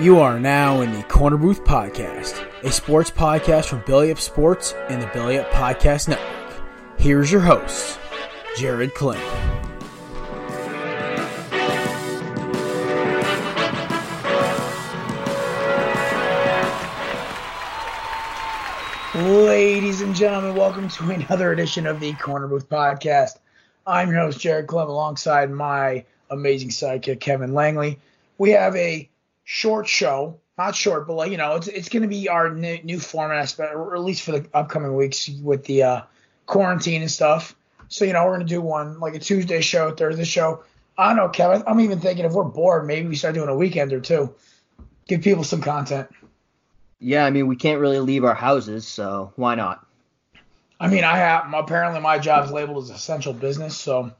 You are now in the Korner Booth Podcast, a sports podcast from Billy Up Sports and the Billy Up Podcast Network. Here's your host, Jared Kling. Ladies and gentlemen, welcome to another edition of the Korner Booth Podcast. I'm your host, Jared Clem, alongside my amazing sidekick, Kevin Langley. We have a short show, not short, but like you know, it's it's going to be our new, new format, or at least for the upcoming weeks with the uh, quarantine and stuff. So you know, we're going to do one like a Tuesday show, Thursday show. I don't know, Kevin. I'm even thinking if we're bored, maybe we start doing a weekend or two. Give people some content. Yeah, I mean, we can't really leave our houses, so why not? I mean, I have apparently my job is labeled as essential business, so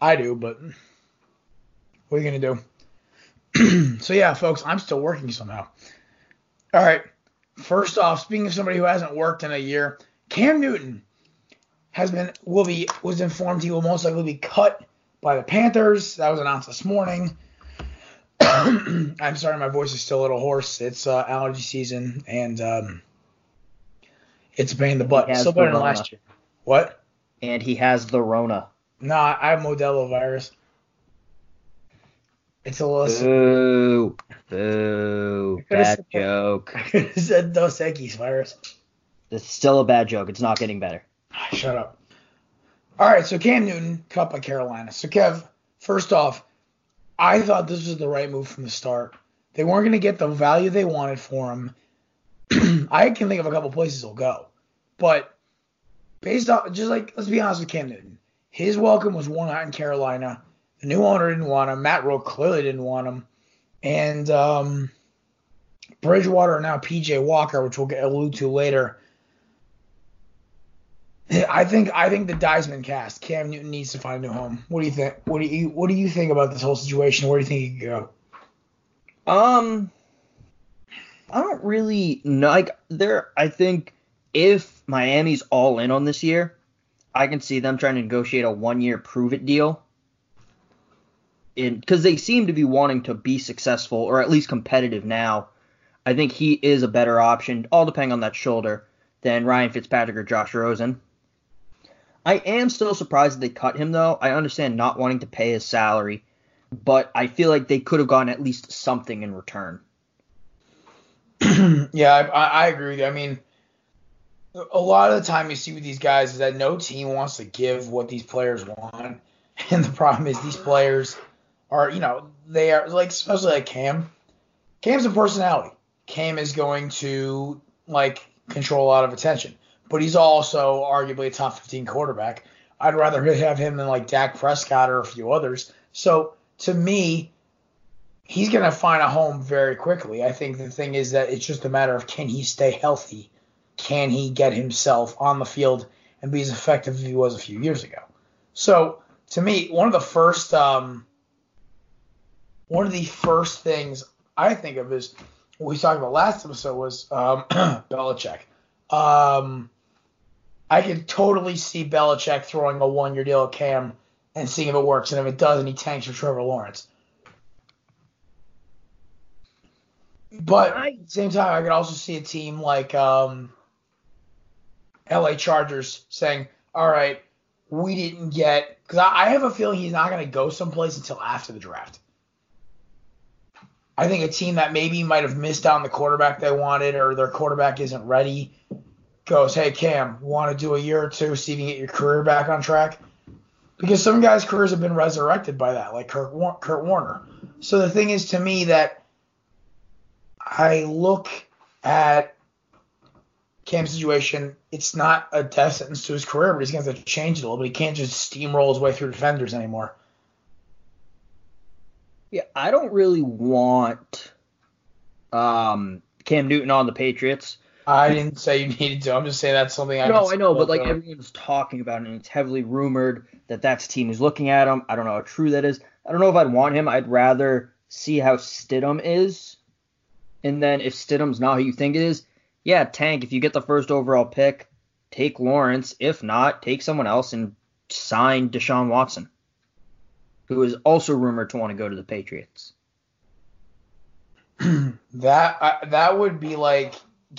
I do, but what are you gonna do? so yeah, folks, I'm still working somehow. All right. First off, speaking of somebody who hasn't worked in a year, Cam Newton has been will be was informed he will most likely be cut by the Panthers. That was announced this morning. I'm sorry, my voice is still a little hoarse. It's uh, allergy season, and um, it's a pain in the butt. Still better than last year. What? And he has the Rona. No, nah, I have Modelo virus. It's a little. Boo. Boo. Bad joke. I could have said Dos Equis virus. It's still a bad joke. It's not getting better. Ah, shut up. All right, so Cam Newton, cut by Carolina. So, Kev, first off, I thought this was the right move from the start. They weren't going to get the value they wanted for him. I can think of a couple places he'll go, but based off, just like let's be honest with Cam Newton, his welcome was one out in Carolina. The new owner didn't want him. Matt Rhule clearly didn't want him, and um, Bridgewater now PJ Walker, which we'll get allude to later. I think I think the Diesman cast. Cam Newton needs to find a new home. What do you think? What do you What do you think about this whole situation? Where do you think he could go? Um, I don't really know. Like there, I think if Miami's all in on this year, I can see them trying to negotiate a one-year prove-it deal. Because they seem to be wanting to be successful or at least competitive now. I think he is a better option, all depending on that shoulder, than Ryan Fitzpatrick or Josh Rosen. I am still surprised that they cut him though. I understand not wanting to pay his salary, but I feel like they could have gotten at least something in return. yeah, I, I, agree with you. I mean, a lot of the time you see with these guys is that no team wants to give what these players want, and the problem is these players are, you know, they are like especially like Cam. Cam's a personality. Cam is going to like control a lot of attention, but he's also arguably a top 15 quarterback. I'd rather have him than like Dak Prescott or a few others. So to me, he's going to find a home very quickly. I think the thing is that it's just a matter of can he stay healthy? Can he get himself on the field and be as effective as he was a few years ago? So to me, one of the first um, one of the first things I think of is what we talked about last episode was um, Belichick. Um, I can totally see Belichick throwing a one year deal at Cam and seeing if it works, and if it doesn't, he tanks for Trevor Lawrence. But at the same time, I could also see a team like um, LA Chargers saying, "All right, we didn't get," because I, I have a feeling he's not going to go someplace until after the draft. I think a team that maybe might have missed out on the quarterback they wanted, or their quarterback isn't ready, goes, "Hey Cam, want to do a year or two, see if you get your career back on track?" Because some guys' careers have been resurrected by that, like Kurt, Kurt Warner. So the thing is, to me, that I look at Cam's situation, it's not a death sentence to his career, but he's going to have to change it a little bit. He can't just steamroll his way through defenders anymore. Yeah, I don't really want um, Cam Newton on the Patriots. I didn't say you needed to. I'm just saying that's something I. No, I know, but like everyone's talking about it, and it's heavily rumored that that's a team who's looking at him. I don't know how true that is. I don't know if I'd want him. I'd rather see how Stidham is, and then if Stidham's not who you think it is, yeah, tank. If you get the first overall pick, take Lawrence. If not, take someone else and sign Deshaun Watson, who is also rumored to want to go to the Patriots. that I, that would be like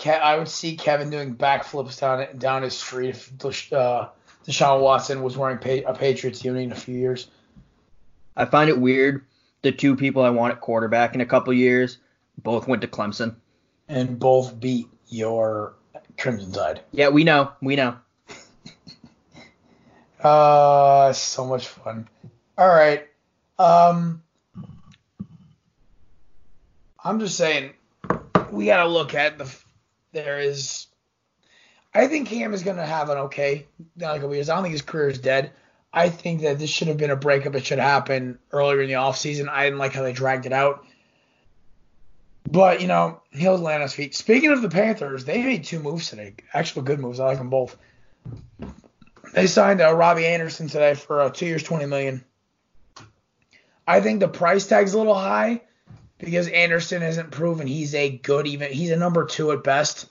I would see Kevin doing backflips down down his street if uh, Deshaun Watson was wearing a Patriots uni in a few years. I find it weird. The two people I want at quarterback in a couple years both went to Clemson. And both beat your Crimson Tide. Yeah, we know. We know. uh, so much fun. All right. Um, I'm just saying, we got to look at the. There is. I think Cam is going to have an okay like a years. I don't think his career is dead. I think that this should have been a breakup. It should happen earlier in the offseason. I didn't like how they dragged it out. But, you know, he'll land on his feet. Speaking of the Panthers, they made two moves today. Actual good moves. I like them both. They signed uh, Robby Anderson today for uh, two years, twenty million. I think the price tag's a little high because Anderson hasn't proven he's a good even. He's a number two at best.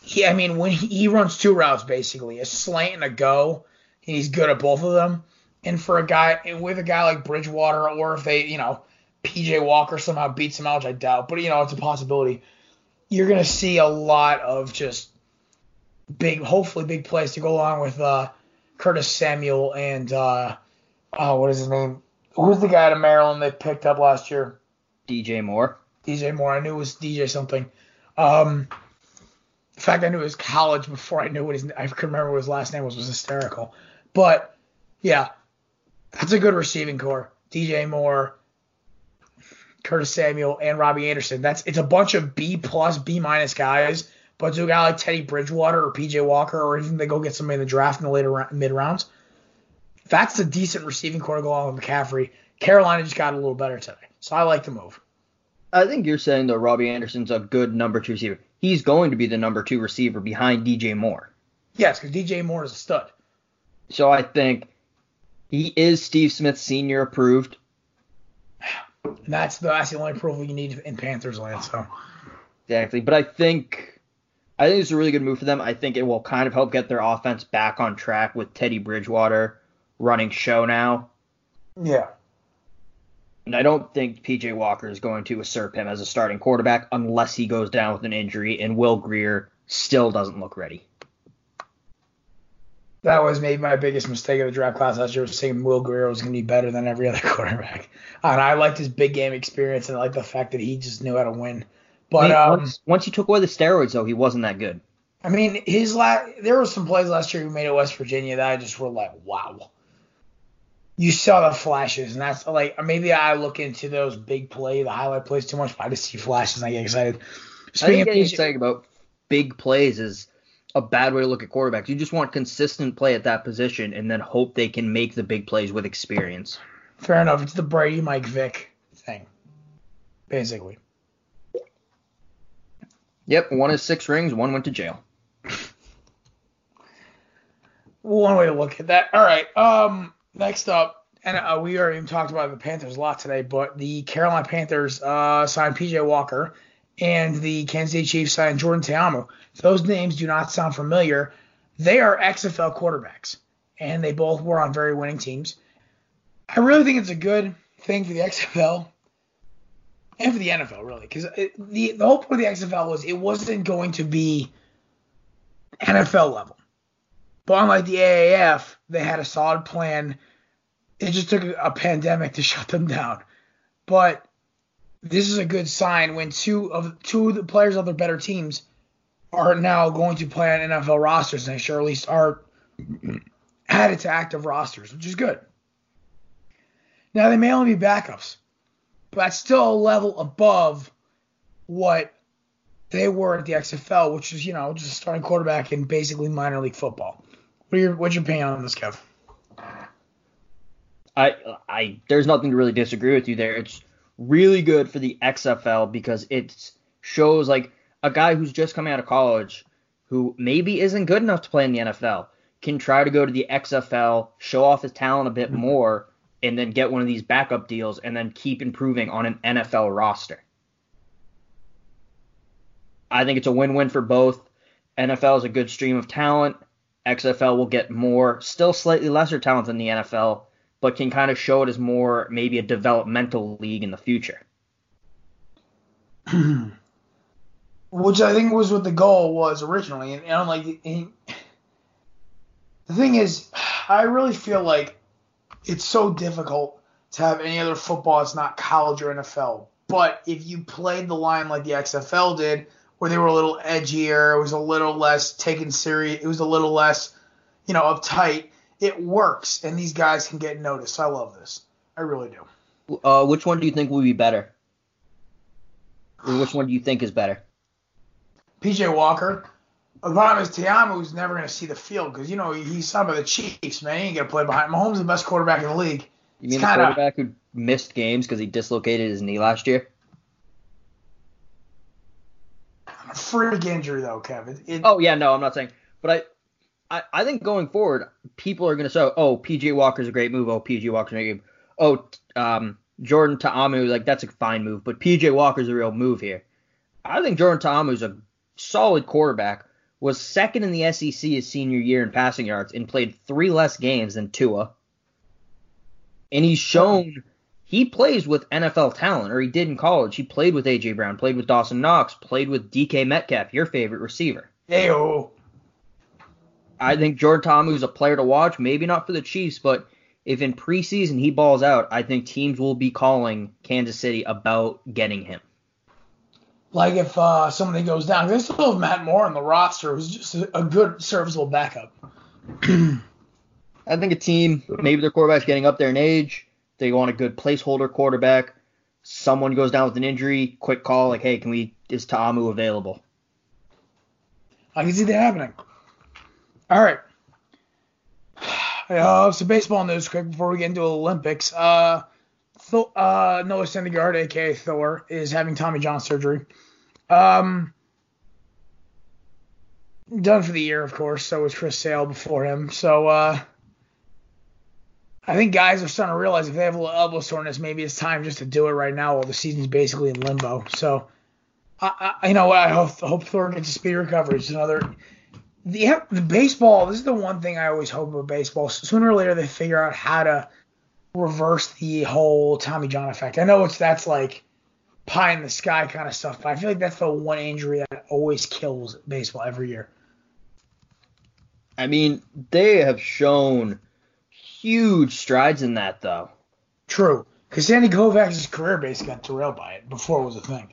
He, I mean, when he, he runs two routes basically, a slant and a go, he's good at both of them. And for a guy with a guy like Bridgewater, or if they, you know, PJ Walker somehow beats him out, which I doubt, but you know, it's a possibility. You're gonna see a lot of just big, hopefully big plays to go along with uh, Curtis Samuel and uh, oh, what is his name? Who's the guy out of Maryland they picked up last year? DJ Moore. DJ Moore. I knew it was DJ something. Um, the fact I knew his college before I knew what his I could remember what his last name was was hysterical. But yeah, that's a good receiving corps. DJ Moore, Curtis Samuel, and Robby Anderson. That's it's a bunch of B plus, B minus guys but to a guy like Teddy Bridgewater or PJ Walker, or even they go get somebody in the draft in the later mid rounds, that's a decent receiving corps to go along with McCaffrey. Carolina just got a little better today, so I like the move. I think you're saying that Robby Anderson's a good number two receiver. He's going to be the number two receiver behind DJ Moore. Yes, because DJ Moore is a stud. So I think he is Steve Smith Senior approved. And that's the that's the only approval you need in Panthers land. So exactly, but I think I think it's a really good move for them. I think it will kind of help get their offense back on track with Teddy Bridgewater running show now. Yeah. And I don't think PJ Walker is going to usurp him as a starting quarterback unless he goes down with an injury and Will Grier still doesn't look ready. That was maybe my biggest mistake of the draft class last year was saying Will Grier was going to be better than every other quarterback. And I liked his big game experience and I liked the fact that he just knew how to win. But I mean, um, once, once you took away the steroids, though, he wasn't that good. I mean, his last there were some plays last year he made at West Virginia that I just were like, wow. You saw the flashes, and that's like maybe I look into those big play, the highlight plays too much, but I just see flashes and I get excited. Speaking I think getting excited about big plays is a bad way to look at quarterbacks. You just want consistent play at that position, and then hope they can make the big plays with experience. Fair enough. It's the Brady Mike Vick thing, basically. Yep, one is six rings, one went to jail. One way to look at that. All right. Um, next up, and uh, we already talked about the Panthers a lot today, but the Carolina Panthers uh, signed PJ Walker, and the Kansas City Chiefs signed Jordan Ta'amu. Those names do not sound familiar. They are XFL quarterbacks, and they both were on very winning teams. I really think it's a good thing for the XFL and for the NFL really, because the the whole point of the XFL was it wasn't going to be NFL level. But unlike the AAF, they had a solid plan. It just took a pandemic to shut them down. But this is a good sign when two of two of the players of the better teams are now going to play on NFL rosters next year, at least are added to active rosters, which is good. Now they may only be backups, but that's still a level above what they were at the XFL, which is, you know, just a starting quarterback in basically minor league football. What are your, what's your opinion on this, Kev? I, I, there's nothing to really disagree with you there. It's really good for the XFL because it shows like a guy who's just coming out of college who maybe isn't good enough to play in the NFL can try to go to the XFL, show off his talent a bit mm-hmm. more, and then get one of these backup deals and then keep improving on an NFL roster. I think it's a win-win for both. NFL is a good stream of talent. XFL will get more, still slightly lesser talent than the NFL, but can kind of show it as more maybe a developmental league in the future. which I think was what the goal was originally. And, and I'm like, and the thing is, I really feel like it's so difficult to have any other football that's not college or NFL. But if you played the line like the XFL did, where they were a little edgier, it was a little less taken serious, it was a little less, you know, uptight. It works, and these guys can get noticed. I love this. I really do. Uh, which one do you think will be better? Or which one do you think is better? PJ Walker. The problem is Ta'amu's never going to see the field because you know he's some of the Chiefs, man. He ain't going to play behind. Mahomes is the best quarterback in the league. You mean the quarterback who missed games because he dislocated his knee last year? Freak injury though, Kevin. It, oh yeah, no, I'm not saying, but I, I, I think going forward, people are going to say, oh, PJ Walker's a great move. Oh, PJ Walker's a great move. Oh, um, Jordan Ta'amu, like that's a fine move, but PJ Walker's a real move here. I think Jordan Ta'amu is a solid quarterback. Was second in the SEC his senior year in passing yards and played three less games than Tua and he's shown he plays with NFL talent, or he did in college. He played with AJ Brown, played with Dawson Knox, played with DK Metcalf, your favorite receiver. Ayo. I think Jordan Ta'amu is a player to watch. Maybe not for the Chiefs, but if in preseason he balls out, I think teams will be calling Kansas City about getting him. Like if uh, somebody goes down, they still have Matt Moore on the roster, who's just a good serviceable backup. I think a team, maybe their quarterback's getting up there in age. They want a good placeholder quarterback. Someone goes down with an injury, quick call like, hey, can we is Ta'amu available? I can see that happening. All right. Uh, some baseball news quick before we get into Olympics. Uh, Th- uh, Noah Syndergaard, aka Thor, is having Tommy John surgery. Um, done for the year, of course. So was Chris Sale before him. So uh, I think guys are starting to realize if they have a little elbow soreness, maybe it's time just to do it right now while the season's basically in limbo. So, I, I you know? I hope, hope Thor gets a speedy recovery. It's another. The, the baseball. This is the one thing I always hope about baseball. Sooner or later, they figure out how to reverse the whole Tommy John effect. I know it's that's like pie in the sky kind of stuff, but I feel like that's the one injury that always kills baseball every year. I mean, they have shown huge strides in that, though. True, because Sandy Koufax's career base got derailed by it before it was a thing.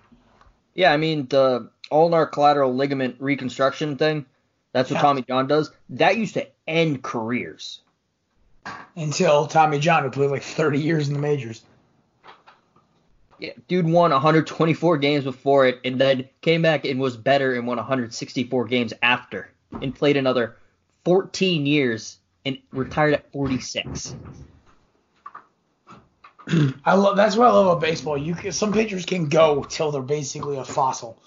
Yeah, I mean the ulnar collateral ligament reconstruction thing. That's what yeah. Tommy John does. That used to end careers. Until Tommy John, who played like 30 years in the majors. Yeah, dude won 124 games before it, and then came back and was better and won 164 games after, and played another 14 years and retired at 46. I love that's what I love about baseball. You can, some pitchers can go till they're basically a fossil.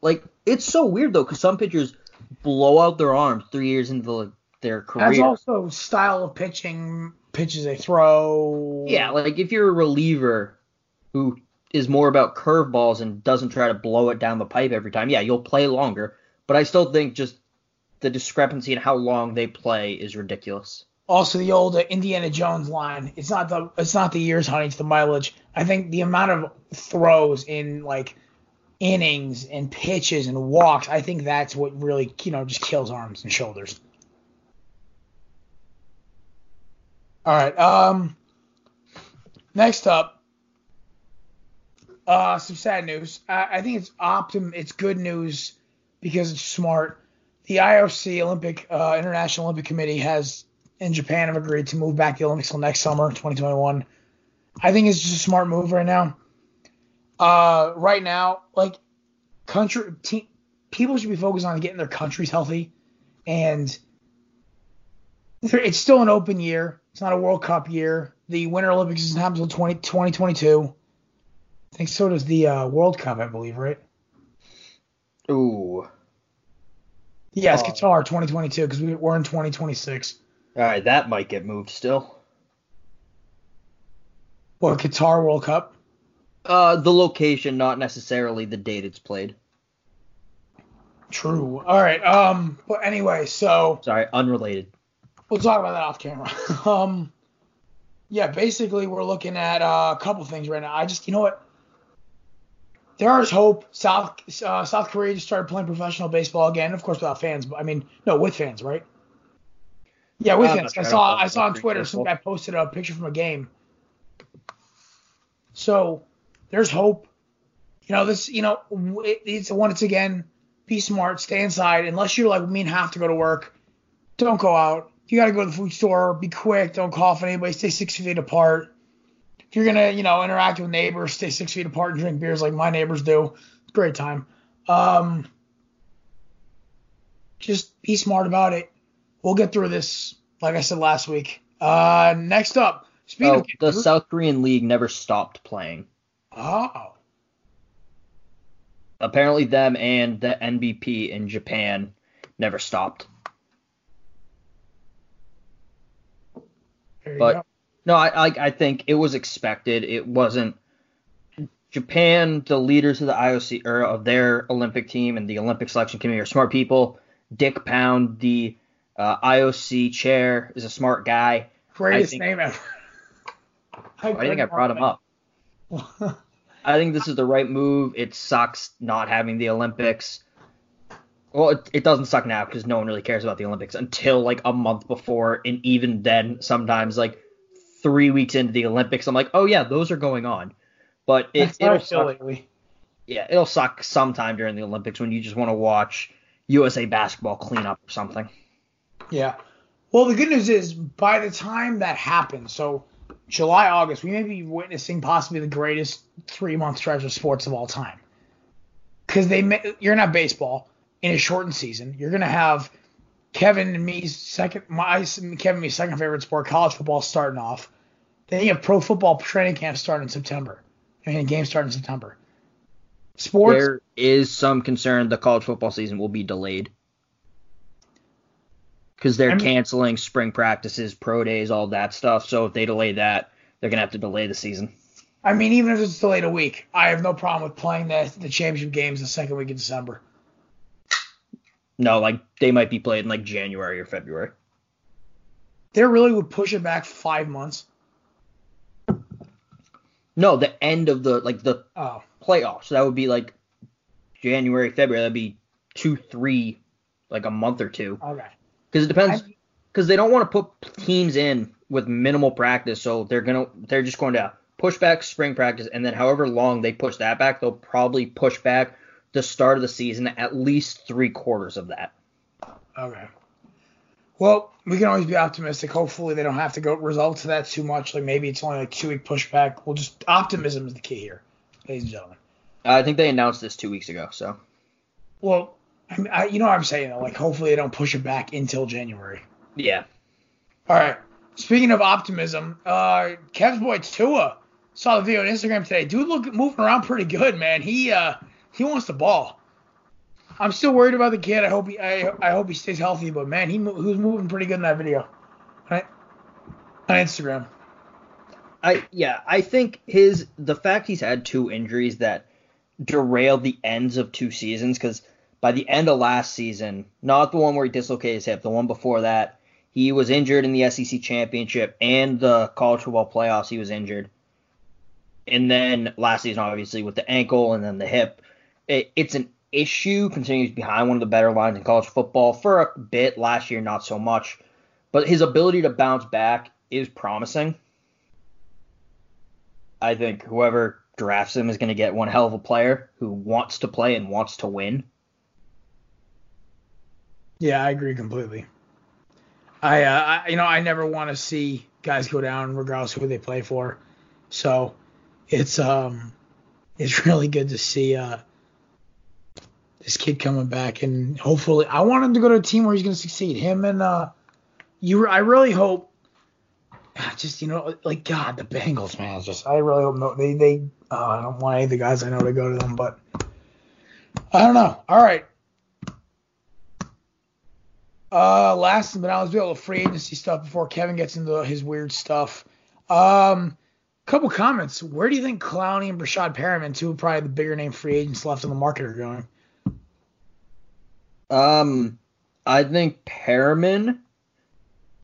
Like it's so weird though, because some pitchers blow out their arms three years into the, their career. That's also style of pitching, pitches they throw. Yeah, like if you're a reliever who is more about curveballs and doesn't try to blow it down the pipe every time, yeah, you'll play longer. But I still think just the discrepancy in how long they play is ridiculous. Also, the old Indiana Jones line. It's not the it's not the years, honey. It's the mileage. I think the amount of throws in like innings and pitches and walks. I think that's what really you know just kills arms and shoulders. All right. Um. Next up, uh, some sad news. I, I think it's optim. It's good news because it's smart the IOC Olympic uh, International Olympic Committee has in Japan have agreed to move back the Olympics till next summer, 2021. I think it's just a smart move right now. Uh, right now, like country people should be focused on getting their countries healthy, and it's still an open year. It's not a World Cup year. The Winter Olympics doesn't happen until 20, 2022. I think so does the uh, World Cup, I believe, right? Ooh. Yes, uh, Qatar 2022 because we, we're in 2026. All right, that might get moved still. What Qatar World Cup? Uh, the location, not necessarily the date it's played. True. All right. Um. But anyway, so. Sorry, unrelated. We'll talk about that off camera. um. Yeah, basically we're looking at uh, a couple things right now. I just, you know what? There is hope. South uh, South Korea just started playing professional baseball again, of course without fans. But I mean, no, with fans, right? Yeah, with fans. I saw I saw on Twitter some guy posted a picture from a game. So there's hope. You know this. You know it, it's once again, be smart, stay inside. Unless you're like me and have to go to work, don't go out. You got to go to the food store. Be quick. Don't cough on anybody. Stay six feet apart. If you're gonna, you know, interact with neighbors, stay six feet apart and drink beers like my neighbors do. Great time. Um, just be smart about it. We'll get through this. Like I said last week. Uh, next up, speaking Oh, of the South Korean league never stopped playing. oh, Apparently, them and the NBP in Japan never stopped. there you But- go. No, I, I I think it was expected. It wasn't Japan. The leaders of the IOC or of their Olympic team and the Olympic selection committee are smart people. Dick Pound, the uh, IOC chair, is a smart guy. greatest think- name ever. I think I brought him up. I think this is the right move. It sucks not having the Olympics. Well, it, it doesn't suck now because no one really cares about the Olympics until like a month before, and even then, sometimes like three weeks into the Olympics, I'm like, oh yeah, those are going on. But it, That's how I it'll suck. Yeah, it'll suck sometime during the Olympics when you just want to watch USA basketball clean up or something. Yeah. Well, the good news is by the time that happens, so July, August, we may be witnessing possibly the greatest three month stretch of sports of all time. Because they, ma- you're gonna baseball in a shortened season. You're gonna have Kevin and me's second, my Kevin and me's second favorite sport, college football, starting off. Then you have pro football training camp starting in September. I mean, games start in September. Sports. There is some concern the college football season will be delayed because they're I mean- canceling spring practices, pro days, all that stuff. So if they delay that, they're gonna have to delay the season. I mean, even if it's delayed a week, I have no problem with playing the the championship games the second week of December. No, like they might be played in like January or February. They really would push it back five months. No, the end of the like the Oh, playoffs. So that would be like January, February. That'd be two, three, like a month or two. okay. Because it depends. Because they don't want to put teams in with minimal practice, so they're gonna they're just going to push back spring practice, and then however long they push that back, they'll probably push back the start of the season at least three quarters of that. Okay. Well, we can always be optimistic. Hopefully, they don't have to go result to that too much. Like maybe it's only like two week pushback. We'll just optimism is the key here, ladies and gentlemen. I think they announced this two weeks ago, so Well, I, mean, I, you know what I'm saying though. Like hopefully they don't push it back until January. yeah. All right. Speaking of optimism, uh, Kev's boy Tua saw the video on Instagram today. Dude, look moving around pretty good, man. He uh he wants the ball. I'm still worried about the kid. I hope he I, I hope he stays healthy, but man, he he was moving pretty good in that video. Right? On Instagram. I yeah, I think his the fact he's had two injuries that derailed the ends of two seasons because by the end of last season, not the one where he dislocated his hip, the one before that, he was injured in the SEC championship and the college football playoffs. He was injured, and then last season, obviously with the ankle and then the hip, it, it's an issue considering he's behind one of the better lines in college football for a bit last year, not so much, but his ability to bounce back is promising. I think whoever drafts him is going to get one hell of a player who wants to play and wants to win. Yeah, I agree completely. I, uh, I you know, I never want to see guys go down regardless of who they play for. So it's um it's really good to see uh this kid coming back and hopefully I want him to go to a team where he's going to succeed. Him and uh you I really hope just you know like God the Bengals man just I really hope no they they uh, I don't want any of the guys I know to go to them but I don't know. All right. Uh, last but not least, we have free agency stuff before Kevin gets into his weird stuff. Um, couple comments. Where do you think Clowney and Breshad Perriman, two probably the bigger name free agents left on the market, are going? Um, I think Perriman.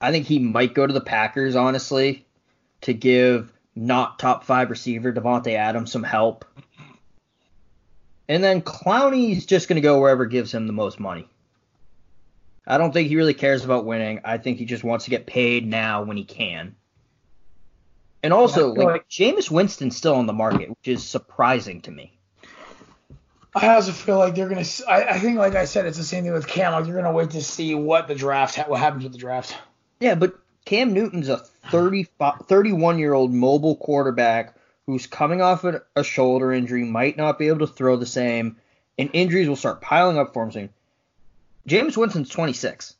I think he might go to the Packers, honestly, to give not top five receiver Davante Adams some help. And then Clowney's just going to go wherever gives him the most money. I don't think he really cares about winning. I think he just wants to get paid now when he can. And also, like, like Jameis Winston's still on the market, which is surprising to me. I also feel like they're gonna. I, I think, like I said, it's the same thing with Cam. Like you're gonna wait to see what the draft, what happens with the draft. Yeah, but Cam Newton's a 30, 31 year old mobile quarterback who's coming off a, a shoulder injury, might not be able to throw the same, and injuries will start piling up for him soon. Jameis Winston's 26.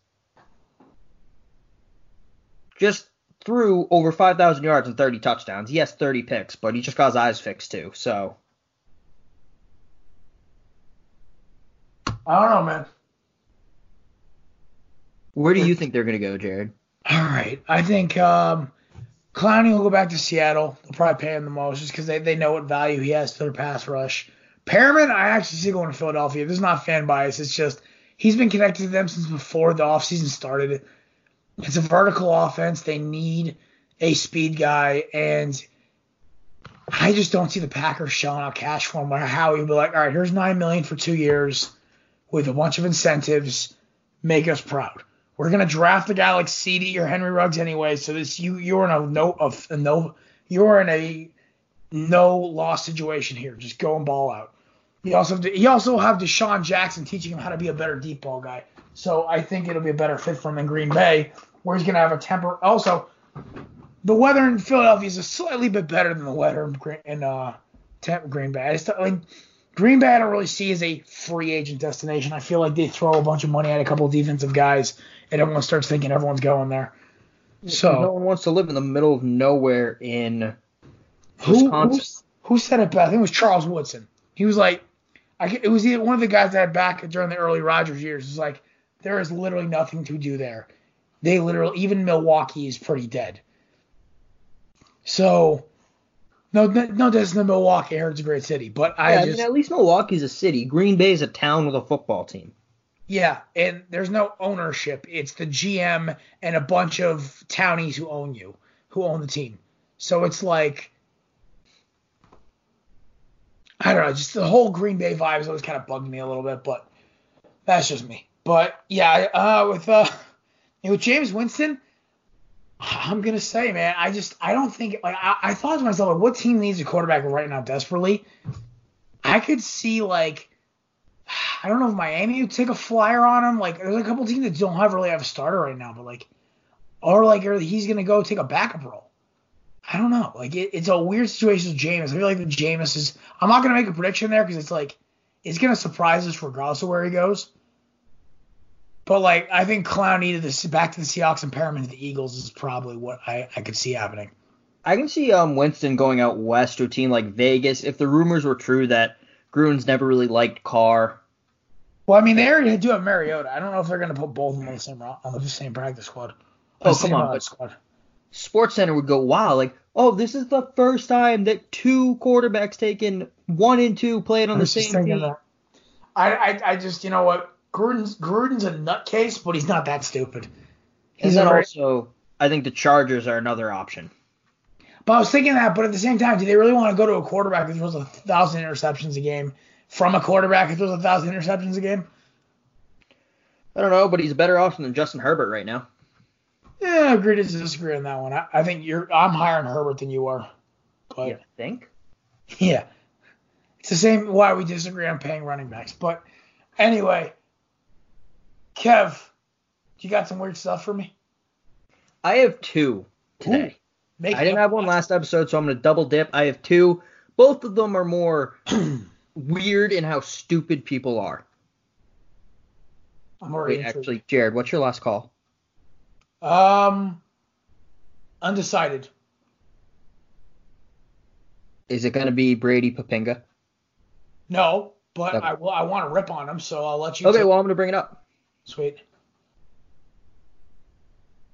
Just threw over 5,000 yards and 30 touchdowns. He has 30 picks, but he just got his eyes fixed too. So. I don't know, man. Where do you think they're going to go, Jared? All right. I think um, Clowney will go back to Seattle. They'll probably pay him the most just because they, they know what value he has to their pass rush. Perriman, I actually see going to Philadelphia. This is not fan bias. It's just he's been connected to them since before the offseason started. It's a vertical offense. They need a speed guy, and I just don't see the Packers shelling out cash for him. Or how he'd be like, all right, here's nine million for two years with a bunch of incentives. Make us proud. We're gonna draft a guy like CeeDee or Henry Ruggs anyway. So this you you're in a no of a no you're in a no loss situation here. Just go and ball out. He also he also have DeSean Jackson teaching him how to be a better deep ball guy. So I think it'll be a better fit for him in Green Bay, where he's gonna have a temper. Also, the weather in Philadelphia is a slightly bit better than the weather in, uh, Green Bay. I just mean, Green Bay I don't really see as a free agent destination. I feel like they throw a bunch of money at a couple of defensive guys, and everyone starts thinking everyone's going there. So no one wants to live in the middle of nowhere in Wisconsin. Who, who said it best? I think it was Charles Woodson. He was like, I, it was either one of the guys that had back during the early Rodgers years. It's like there is literally nothing to do there. They literally even Milwaukee is pretty dead. So no, no, that's the Milwaukee. I heard it's a great city, but I yeah, just I mean, at least Milwaukee's a city. Green Bay is a town with a football team. Yeah, and there's no ownership. It's the GM and a bunch of townies who own you, who own the team. So it's like I don't know, just the whole Green Bay vibe has always kind of bugged me a little bit, but that's just me. But yeah, uh, with uh, with Jameis Winston, I'm gonna say, man, I just I don't think like I, I thought to myself, like, what team needs a quarterback right now desperately? I could see like I don't know if Miami would take a flyer on him. Like there's a couple teams that don't have really have a starter right now, but like or like or he's gonna go take a backup role. I don't know. Like it, it's a weird situation with Jameis. I feel like the Jameis is. I'm not gonna make a prediction there because it's like it's gonna surprise us regardless of where he goes. But like I think Clown needed this back to the Seahawks and Perriman to the Eagles is probably what I, I could see happening. I can see um Winston going out west to a team like Vegas if the rumors were true that Gruden's never really liked Carr. Well, I mean they already do have Mariota. I don't know if they're gonna put both of them on the same on the same practice squad. Oh come on, but squad. Sports Center would go, wow, like, oh, this is the first time that two quarterbacks taken one and two played on the same team. I, I, I just, you know what, Gruden's Gruden's a nutcase, but he's not that stupid. He's and also, I think the Chargers are another option. But I was thinking that, but at the same time, do they really want to go to a quarterback who throws a thousand interceptions a game from a quarterback who throws a thousand interceptions a game? I don't know, but he's a better option than Justin Herbert right now. Yeah, agree to disagree on that one. I, I, think you're I'm higher on Herbert than you are. But you think? Yeah. It's the same why we disagree on paying running backs. But anyway, Kev, you got some weird stuff for me? I have two today. Ooh, I didn't have one last episode, so I'm gonna double dip. I have two. Both of them are more weird in how stupid people are. I'm already Wait, actually, Jared, what's your last call? Um, undecided. Is it going to be Brady Poppinga? No, but okay. I will. I want to rip on him, so I'll let you. Okay, well I'm going to bring it up. Sweet.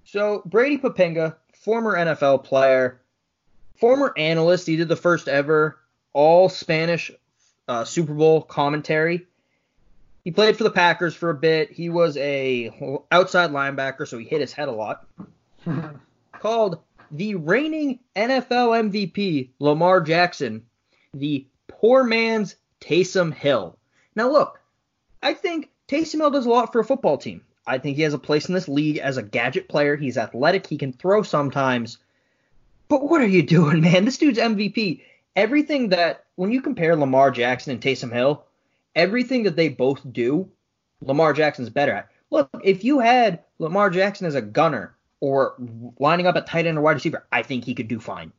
So Brady Poppinga, former NFL player, former analyst. He did the first ever all Spanish uh, Super Bowl commentary he played for the Packers for a bit. He was a outside linebacker, so he hit his head a lot. Called the reigning NFL MVP Lamar Jackson, the poor man's Taysom Hill. Now, look, I think Taysom Hill does a lot for a football team. I think he has a place in this league as a gadget player. He's athletic. He can throw sometimes. But what are you doing, man? This dude's MVP. Everything that, when you compare Lamar Jackson and Taysom Hill, everything that they both do, Lamar Jackson's better at. Look, if you had Lamar Jackson as a gunner or lining up at tight end or wide receiver, I think he could do fine.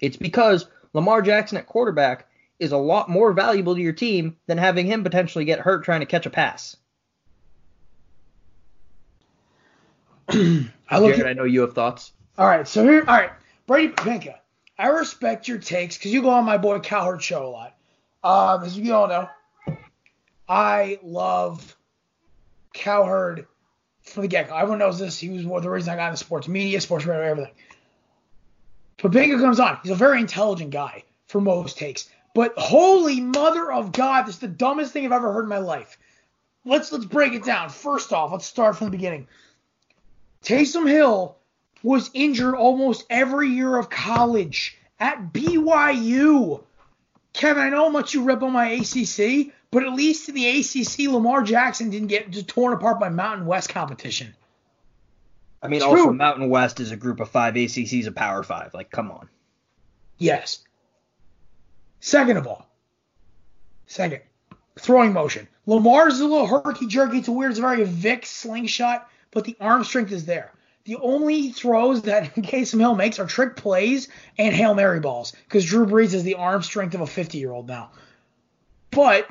It's because Lamar Jackson at quarterback is a lot more valuable to your team than having him potentially get hurt trying to catch a pass. I look Jared, at, I know you have thoughts. all right, so here, all right, Brady Poppinga. I respect your takes because you go on my boy Cowherd show a lot. Um, as you all know, I love Cowherd from the get go. Everyone knows this. He was one of the reasons I got into sports media, sports radio, everything. But Papinka comes on. He's a very intelligent guy for most takes. But holy mother of God, this is the dumbest thing I've ever heard in my life. Let's let's break it down. First off, let's start from the beginning. Taysom Hill was injured almost every year of college at BYU. Kevin, I know how much you rip on my ACC, but at least in the ACC, Lamar Jackson didn't get torn apart by Mountain West competition. I mean, It's also. Mountain West is a group of five. ACC's a Power Five. Like, come on. Yes. Second of all, second, throwing motion. Lamar's a little herky jerky. It's a weird, it's a very Vick slingshot, but the arm strength is there. The only throws that Taysom Hill makes are trick plays and Hail Mary balls because Drew Brees has the arm strength of a 50 year old now. But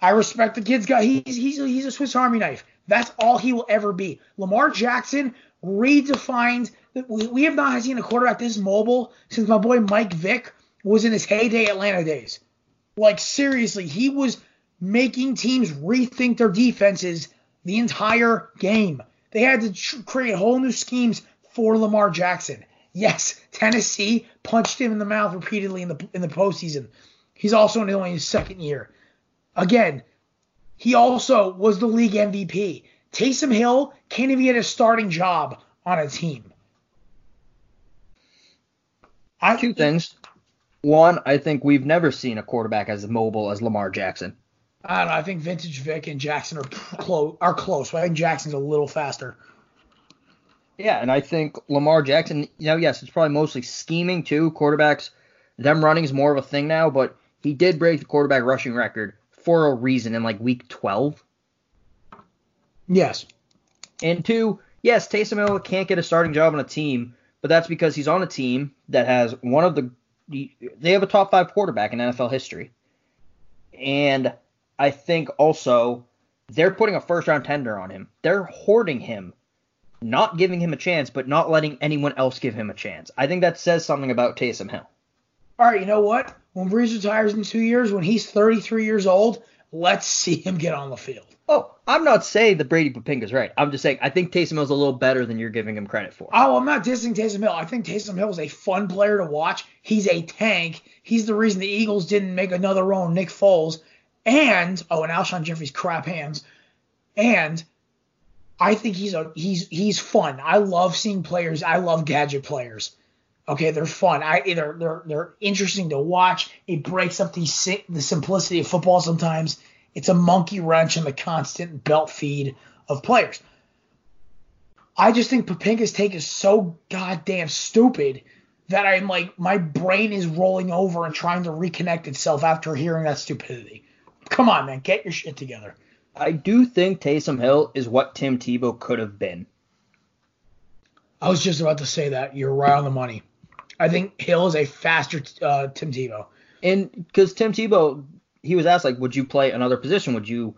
I respect the kid's got he's he's he's a Swiss Army knife. That's all he will ever be. Lamar Jackson redefined. We, we have not seen a quarterback this mobile since my boy Mike Vick was in his heyday Atlanta days. Like seriously, he was making teams rethink their defenses the entire game. They had to tr- create whole new schemes for Lamar Jackson. Yes, Tennessee punched him in the mouth repeatedly in the in the postseason. He's also in only his second year. Again, he also was the league MVP. Taysom Hill can't even get a starting job on a team. I Two things. One, I think we've never seen a quarterback as mobile as Lamar Jackson. I don't know. I think Vintage Vick and Jackson are close. Are close. But I think Jackson's a little faster. Yeah, and I think Lamar Jackson, you know, yes, it's probably mostly scheming too. Quarterbacks, them running is more of a thing now, but he did break the quarterback rushing record for a reason in like week 12. Yes. And two, yes, Taysom Hill can't get a starting job on a team, but that's because he's on a team that has one of the they have a top five quarterback in NFL history. And I think also they're putting a first round tender on him. They're hoarding him, not giving him a chance, but not letting anyone else give him a chance. I think that says something about Taysom Hill. All right. You know what? When Brees retires in two years, when he's 33 years old, let's see him get on the field. Oh, I'm not saying that Brady Poppinga's right. I'm just saying I think Taysom Hill's a little better than you're giving him credit for. Oh, I'm not dissing Taysom Hill. I think Taysom Hill is a fun player to watch. He's a tank. He's the reason the Eagles didn't make another run on Nick Foles. And oh, and Alshon Jeffery's crap hands. And I think he's a he's he's fun. I love seeing players. I love gadget players. Okay, they're fun. I they're they're they're interesting to watch. It breaks up the the simplicity of football sometimes. It's a monkey wrench in the constant belt feed of players. I just think Poppinga's take is so goddamn stupid that I'm like my brain is rolling over and trying to reconnect itself after hearing that stupidity. Come on, man, get your shit together. I do think Taysom Hill is what Tim Tebow could have been. I was just about to say that. You're right on the money. I think Hill is a faster uh, Tim Tebow. And because Tim Tebow, he was asked like, would you play another position? Would you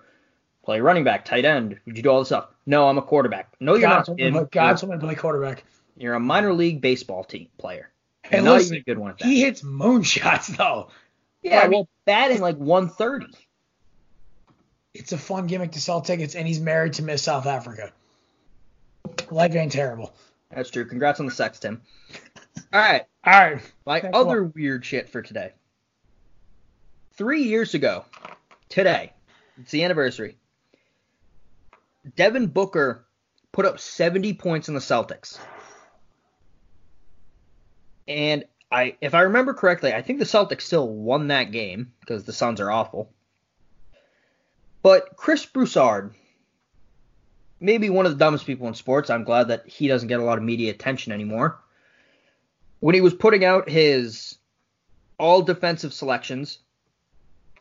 play running back, tight end? Would you do all this stuff? No, I'm a quarterback. No, you're God's not. Tim. God's someone play quarterback. You're a minor league baseball team player. Hey, And listen, a good one he hits moonshots though. yeah, I mean- well, batting like 130. It's a fun gimmick to sell tickets, and he's married to Miss South Africa. Life ain't terrible. That's true. Congrats on the sex, Tim. All right. All right. My Thanks other weird shit for today. Three years ago, today, it's the anniversary. Devin Booker put up 70 points in the Celtics. And I if I remember correctly, I think the Celtics still won that game because the Suns are awful. But Chris Broussard, maybe one of the dumbest people in sports. I'm glad that he doesn't get a lot of media attention anymore. When he was putting out his all defensive selections,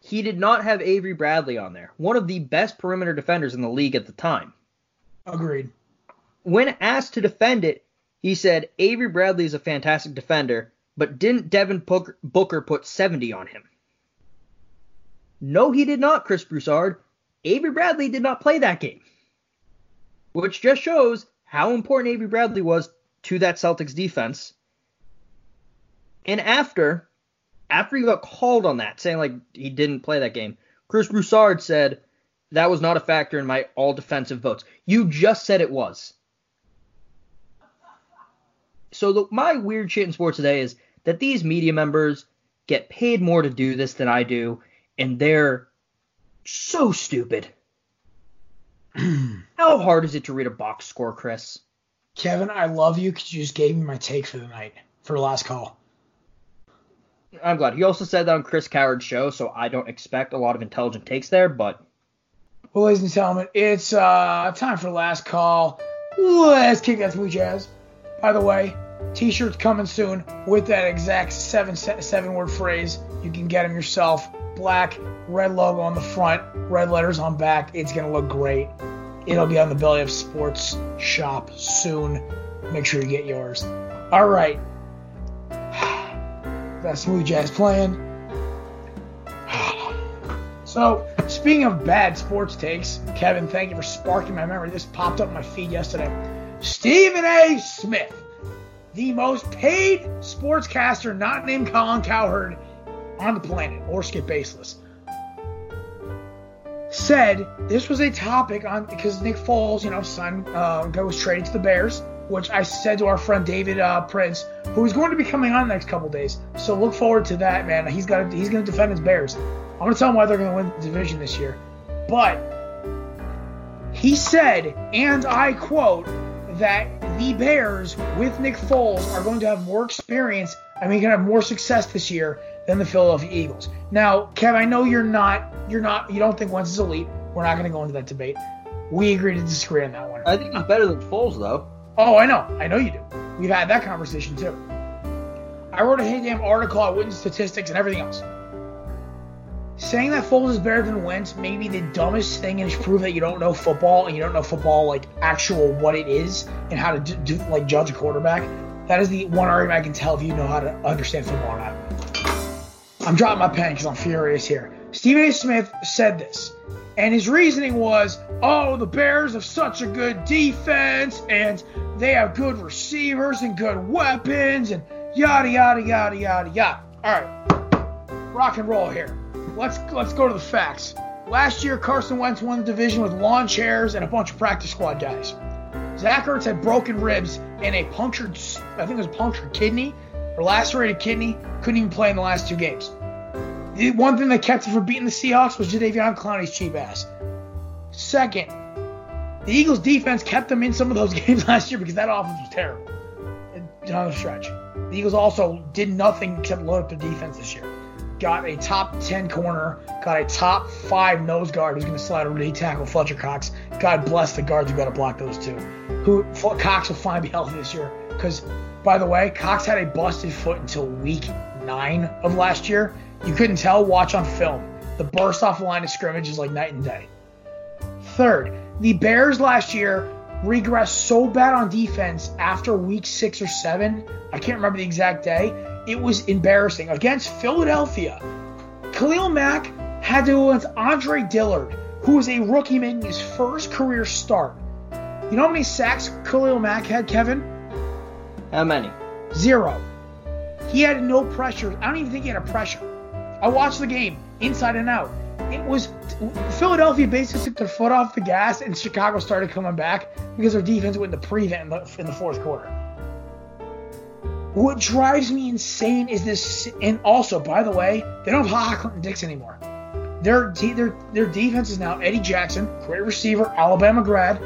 he did not have Avery Bradley on there, one of the best perimeter defenders in the league at the time. Agreed. When asked to defend it, he said Avery Bradley is a fantastic defender, but didn't Devin Booker put 70 on him? No, he did not, Chris Broussard. Avery Bradley did not play that game, which just shows how important Avery Bradley was to that Celtics defense. And after, after he got called on that, saying like he didn't play that game, Chris Broussard said that was not a factor in my all defensive votes. You just said it was. So the, my weird shit in sports today is that these media members get paid more to do this than I do, and they're so stupid. How hard is it to read a box score, Chris? Kevin, I love you because you just gave me my take for the night for the last call. I'm glad. He also said that on Chris Coward's show, so I don't expect a lot of intelligent takes there, but. Well, ladies and gentlemen, it's uh, time for the last call. Let's kick that smooth jazz. By the way, t-shirts coming soon with that exact seven seven word phrase. You can get them yourself. Black, red logo on the front, red letters on back. It's gonna look great. It'll be on the Belly of Sports shop soon. Make sure you get yours. All right. That smooth jazz playing. So, speaking of bad sports takes, Kevin, thank you for sparking my memory. This popped up my feed yesterday. Stephen A. Smith, the most paid sportscaster not named Colin Cowherd on the planet, or Skip Bayless, said this was a topic on because Nick Foles, you know, son, uh, was traded to the Bears, which I said to our friend David uh, Prince, who is going to be coming on the next couple days. So look forward to that, man. He's got he's going to defend his Bears. I'm going to tell him why they're going to win the division this year. But he said, and I quote, that the Bears with Nick Foles are going to have more experience. I mean, going to have more success this year than the Philadelphia Eagles. Now, Kev, I know you're not, you're not, you don't think Wentz is elite. We're not going to go into that debate. We agree to disagree on that one. I think he's better than Foles, though. Oh, I know, I know you do. We've had that conversation too. I wrote a hey damn article on Witten statistics and everything else. Saying that Foles is better than Wentz may be the dumbest thing and prove that you don't know football and you don't know football like actual what it is and how to do, do, like judge a quarterback. That is the one argument I can tell if you know how to understand football or not. I'm dropping my pen because I'm furious here. Stephen A. Smith said this, and his reasoning was, "Oh, the Bears have such a good defense, and they have good receivers and good weapons, and yada yada yada yada yada." All right, rock and roll here let's let's go to the facts. Last year, Carson Wentz won the division with lawn chairs and a bunch of practice squad guys. Zach Ertz had broken ribs and a punctured, I think it was a punctured kidney or lacerated kidney. Couldn't even play in the last two games. The one thing that kept him from beating the Seahawks was Jadeveon Clowney's cheap ass. Second, the Eagles defense kept them in some of those games last year because that offense was terrible. Down the stretch. The Eagles also did nothing except load up their defense this year got a top 10 corner, got a top 5 nose guard who's going to slide over to tackle Fletcher Cox. God bless the guards who got to block those two. Who Cox will finally be healthy this year. Because, by the way, Cox had a busted foot until week 9 of last year. You couldn't tell, watch on film. The burst off the line of scrimmage is like night and day. Third, the Bears last year regressed so bad on defense after week 6 or 7. I can't remember the exact day it was embarrassing. Against Philadelphia, Khalil Mack had to go against Andre Dillard, who was a rookie making his first career start. You know how many sacks Khalil Mack had, Kevin? How many? Zero. He had no pressure. I don't even think he had a pressure. I watched the game inside and out. It was Philadelphia basically took their foot off the gas, and Chicago started coming back because their defense went into prevent in the, in the fourth quarter. What drives me insane is this, and also, by the way, they don't have Ha Clinton Dix anymore. Their, their, their defense is now Eddie Jackson, great receiver, Alabama grad,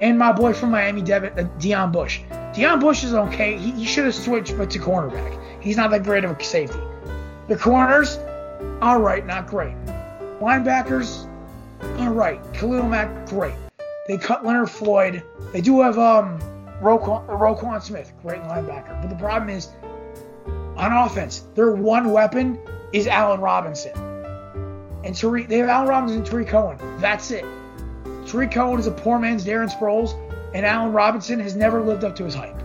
and my boy from Miami, Devin, uh, Deon Bush. Deon Bush is okay. He, he should have switched but to cornerback. He's not that great of a safety. The corners, all right, not great. Linebackers, all right. Khalil Mack, great. They cut Leonard Floyd. They do have um Roquan, Roquan Smith, great linebacker. But the problem is, on offense, their one weapon is Allen Robinson. And Tarik, they have Allen Robinson and Tarik Cohen. That's it. Tarik Cohen is a poor man's Darren Sproles, and Allen Robinson has never lived up to his hype.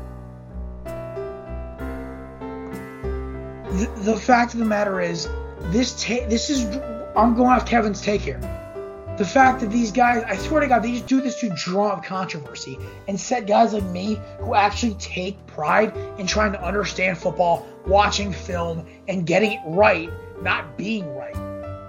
The, the fact of the matter is, this ta- this is I'm going off Kevin's take here. The fact that these guys, I swear to God, they just do this to draw up controversy and set guys like me who actually take pride in trying to understand football, watching film, and getting it right, not being right.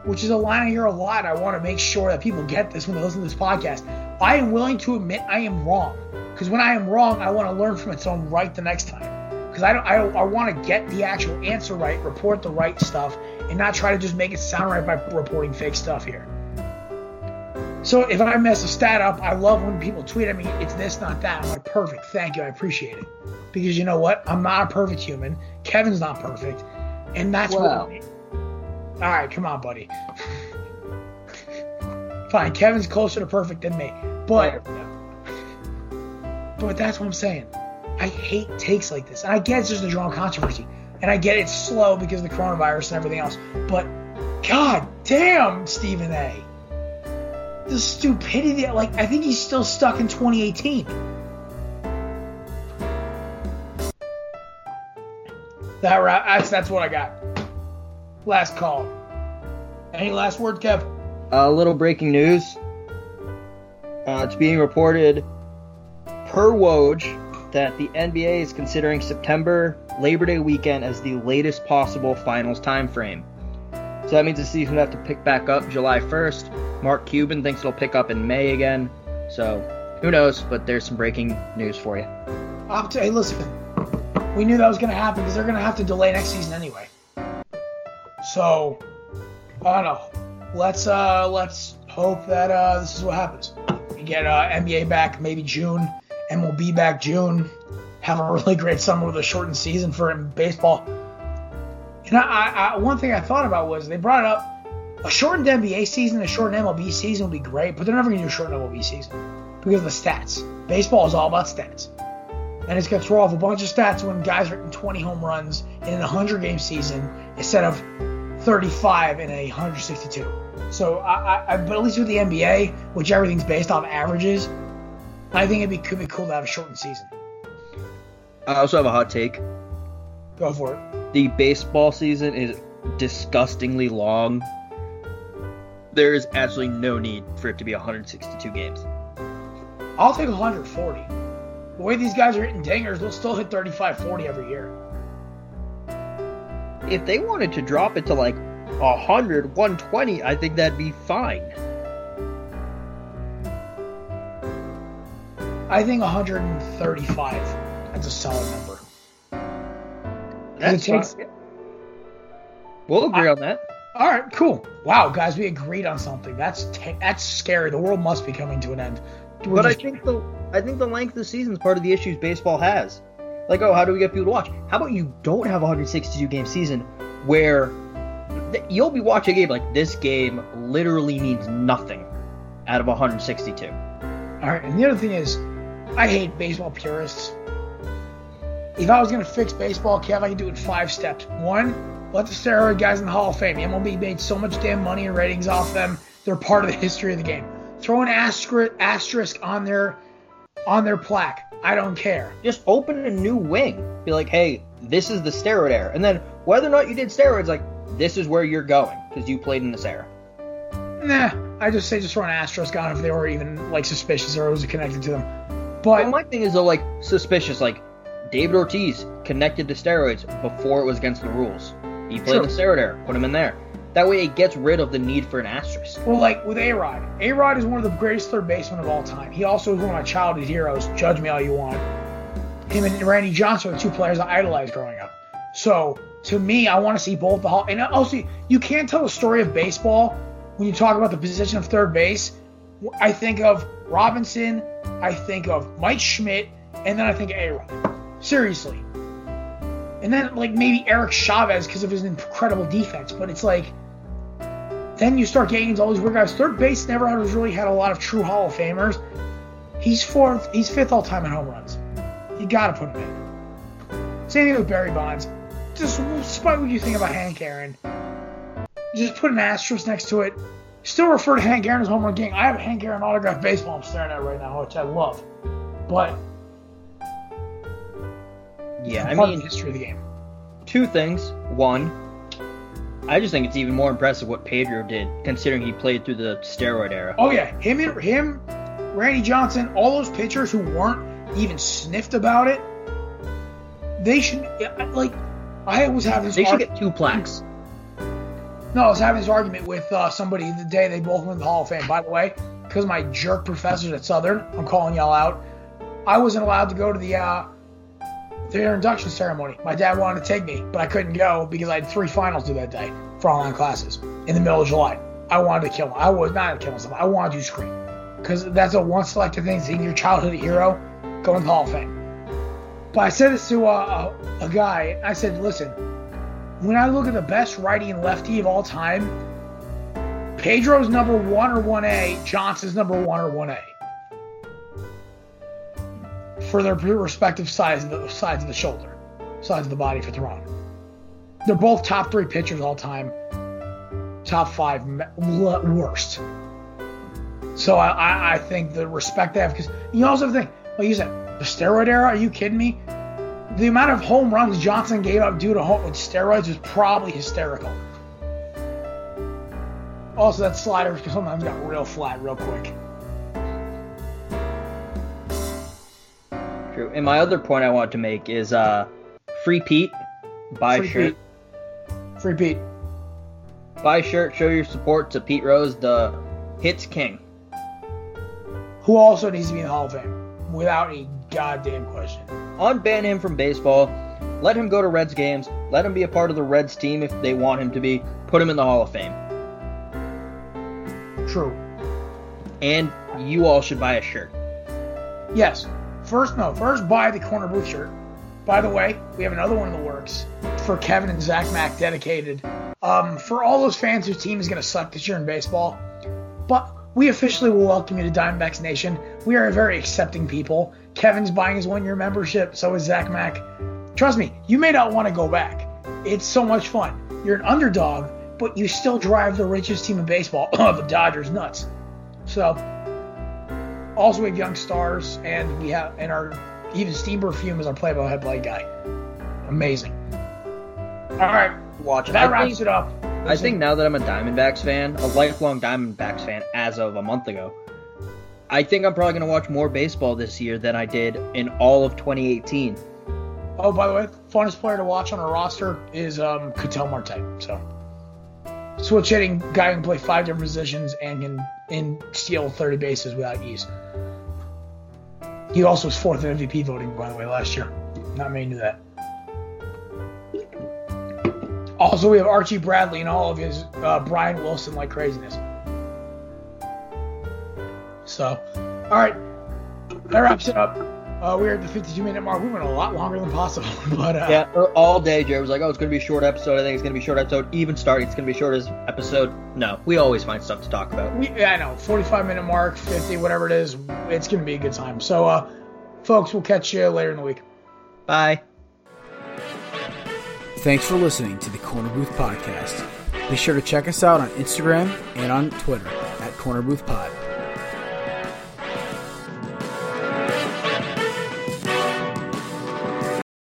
Which is a line I hear a lot. I want to make sure that people get this when they listen to this podcast. I am willing to admit I am wrong. Because when I am wrong, I want to learn from it so I'm right the next time. Because I don't I, I want to get the actual answer right, report the right stuff, and not try to just make it sound right by reporting fake stuff here. So if I mess a stat up, I love when people tweet at me, it's this, not that. I'm like, perfect, thank you, I appreciate it. Because you know what? I'm not a perfect human. Kevin's not perfect. And that's Wow. what. All right, come on, buddy. Fine, Kevin's closer to perfect than me. But but that's what I'm saying. I hate takes like this. And I get it's just a drawn controversy. And I get it's slow because of the coronavirus and everything else. But god damn, Stephen A. The stupidity like I think he's still stuck in 2018. That that's that's what I got. Last call. Any last word, Kev? A little breaking news. Uh, it's being reported per Woj that the NBA is considering September Labor Day weekend as the latest possible finals time frame. So that means the season would have to pick back up July 1st. Mark Cuban thinks it'll pick up in May again. So who knows? But there's some breaking news for you. Hey, listen. We knew that was going to happen because they're going to have to delay next season anyway. So, I don't know. Let's uh let's hope that uh this is what happens. We get uh, NBA back maybe June, MLB back June. Have a really great summer with a shortened season for him baseball. And I, I, one thing I thought about was they brought up a shortened NBA season, a shortened MLB season would be great, but they're never going to do a shortened MLB season because of the stats. Baseball is all about stats and it's going to throw off a bunch of stats when guys are hitting 20 home runs in a 100 game season instead of 35 in a 162. So, I, I, but at least with the NBA, which everything's based off averages, I think it'd could be cool to have a shortened season. I also have a hot take. Go for it. The baseball season is disgustingly long. There is absolutely no need for it to be 162 games. I'll take 140. The way these guys are hitting dingers, they'll still hit 35, 40 every year. If they wanted to drop it to like 100, 120, I think that'd be fine. I think 135. That's a solid number. That's takes-. We'll agree on that. All right, cool. Wow, guys, we agreed on something. That's that's scary. The world must be coming to an end. We're But I think the I think the length of the season is part of the issues baseball has. Like, oh, how do we get people to watch? How about you don't have a 162 game season where th- you'll be watching a game like this game literally means nothing out of 162. All right, and the other thing is, I hate baseball purists. If I was gonna fix baseball, Kev, I could do it in five steps. One, let the steroid guys in the Hall of Fame. The MLB made so much damn money and ratings off them. They're part of the history of the game. Throw an asterisk, asterisk on their on their plaque. I don't care. Just open a new wing. Be like, hey, this is the steroid era, and then whether or not you did steroids, like this is where you're going because you played in this era. Nah, I just say just throw an asterisk on if they were even like suspicious or it was connected to them. But But my thing is though, like suspicious, like David Ortiz connected to steroids before it was against the rules. He played True. the steroid era, put him in there. That way, it gets rid of the need for an asterisk. Well, like with A Rod. A Rod is one of the greatest third basemen of all time. He also is one of my childhood heroes. Judge me all you want. Him and Randy Johnson are the two players I idolized growing up. So to me, I want to see both the Hall. And also, you can't tell the story of baseball when you talk about the position of third base. I think of Robinson, I think of Mike Schmidt, and then I think of A Rod. Seriously. And then like maybe Eric Chavez because of his incredible defense. But it's like then you start getting into all these weird guys. Third base never has really had a lot of true Hall of Famers. He's fourth, he's fifth all time in home runs. You gotta put him in. Same thing with Barry Bonds. Just despite what you think about Hank Aaron, just put an asterisk next to it. Still refer to Hank Aaron as home run king. I have a Hank Aaron autographed baseball I'm staring at right now, which I love. But Yeah, I mean, the history of the game. two things. One, I just think it's even more impressive what Pedro did, considering he played through the steroid era. Oh yeah, him and him, Randy Johnson, all those pitchers who weren't even sniffed about it, they should like. I was having this. They should arg- get two plaques. No, I was having this argument with uh, somebody the day they both went to the Hall of Fame. By the way, because my jerk professors at Southern, I'm calling y'all out. I wasn't allowed to go to the uh, their induction ceremony. My dad wanted to take me, but I couldn't go because I had three finals due that day for online classes in the middle of July. I wanted to kill. him. I was not kill myself. I wanted to scream because that's a one selected thing. Seeing your childhood hero go into the Hall of Fame. But I said this to uh, a, a guy. I said, listen, when I look at the best righty and lefty of all time, Pedro's number one or 1A, Johnson's number one or 1A. For their respective sides of the sides of the shoulder, sides of the body for throwing. They're both top three pitchers all time. Top five worst. So I, I, I think the respect they have because you also think, like you said, the steroid era. Are you kidding me? The amount of home runs Johnson gave up due to home, with steroids was probably hysterical. Also, that slider sometimes got real flat real quick. True. And my other point I want to make is uh, free Pete, buy Free shirt, Pete. Free Pete. buy shirt, show your support to Pete Rose, the hits king. Who also needs to be in the Hall of Fame without a goddamn question. Unban him from baseball. Let him go to Reds games. Let him be a part of the Reds team if they want him to be. Put him in the Hall of Fame. True. And you all should buy a shirt. Yes. First, no. First, buy the Korner Booth shirt. By the way, we have another one in the works for Kevin and Zach Mack dedicated. Um, for all those fans whose team is going to suck this year in baseball, but we officially will welcome you to Diamondbacks Nation. We are a very accepting people. Kevin's buying his one year membership, so is Zach Mack. Trust me, you may not want to go back. It's so much fun. You're an underdog, but you still drive the richest team in baseball, the Dodgers, nuts. So, also we have young stars, and we have and our even Steve Berthiaume is our play-by-play guy. Amazing. All right, Watch it. that I wraps think, it up. I think now that I'm a Diamondbacks fan, a lifelong Diamondbacks fan as of a month ago, I think I'm probably going to watch more baseball this year than I did in all of 2018. Oh, by the way, funnest player to watch on our roster is um, Ketel Marte. So, switch hitting guy can play five different positions and can and steal 30 bases without ease. He also was fourth in MVP voting, by the way, last year. Not many knew that. Also, we have Archie Bradley and all of his uh, Brian Wilson like craziness. So, all right, that wraps it up. Uh, we're at the 52 minute mark. We went a lot longer than possible, but uh, Yeah, or all day Jared was like, "Oh, it's gonna be a short episode. I think it's gonna be a short episode. Even starting, it's gonna be short as episode." No, we always find stuff to talk about. we yeah, I know 45 minute mark, 50, whatever it is. It's gonna be a good time. So, uh, folks, we'll catch you later in the week. Bye. Thanks for listening to the Korner Booth Podcast. Be sure to check us out on Instagram and on Twitter at Korner Booth Pod.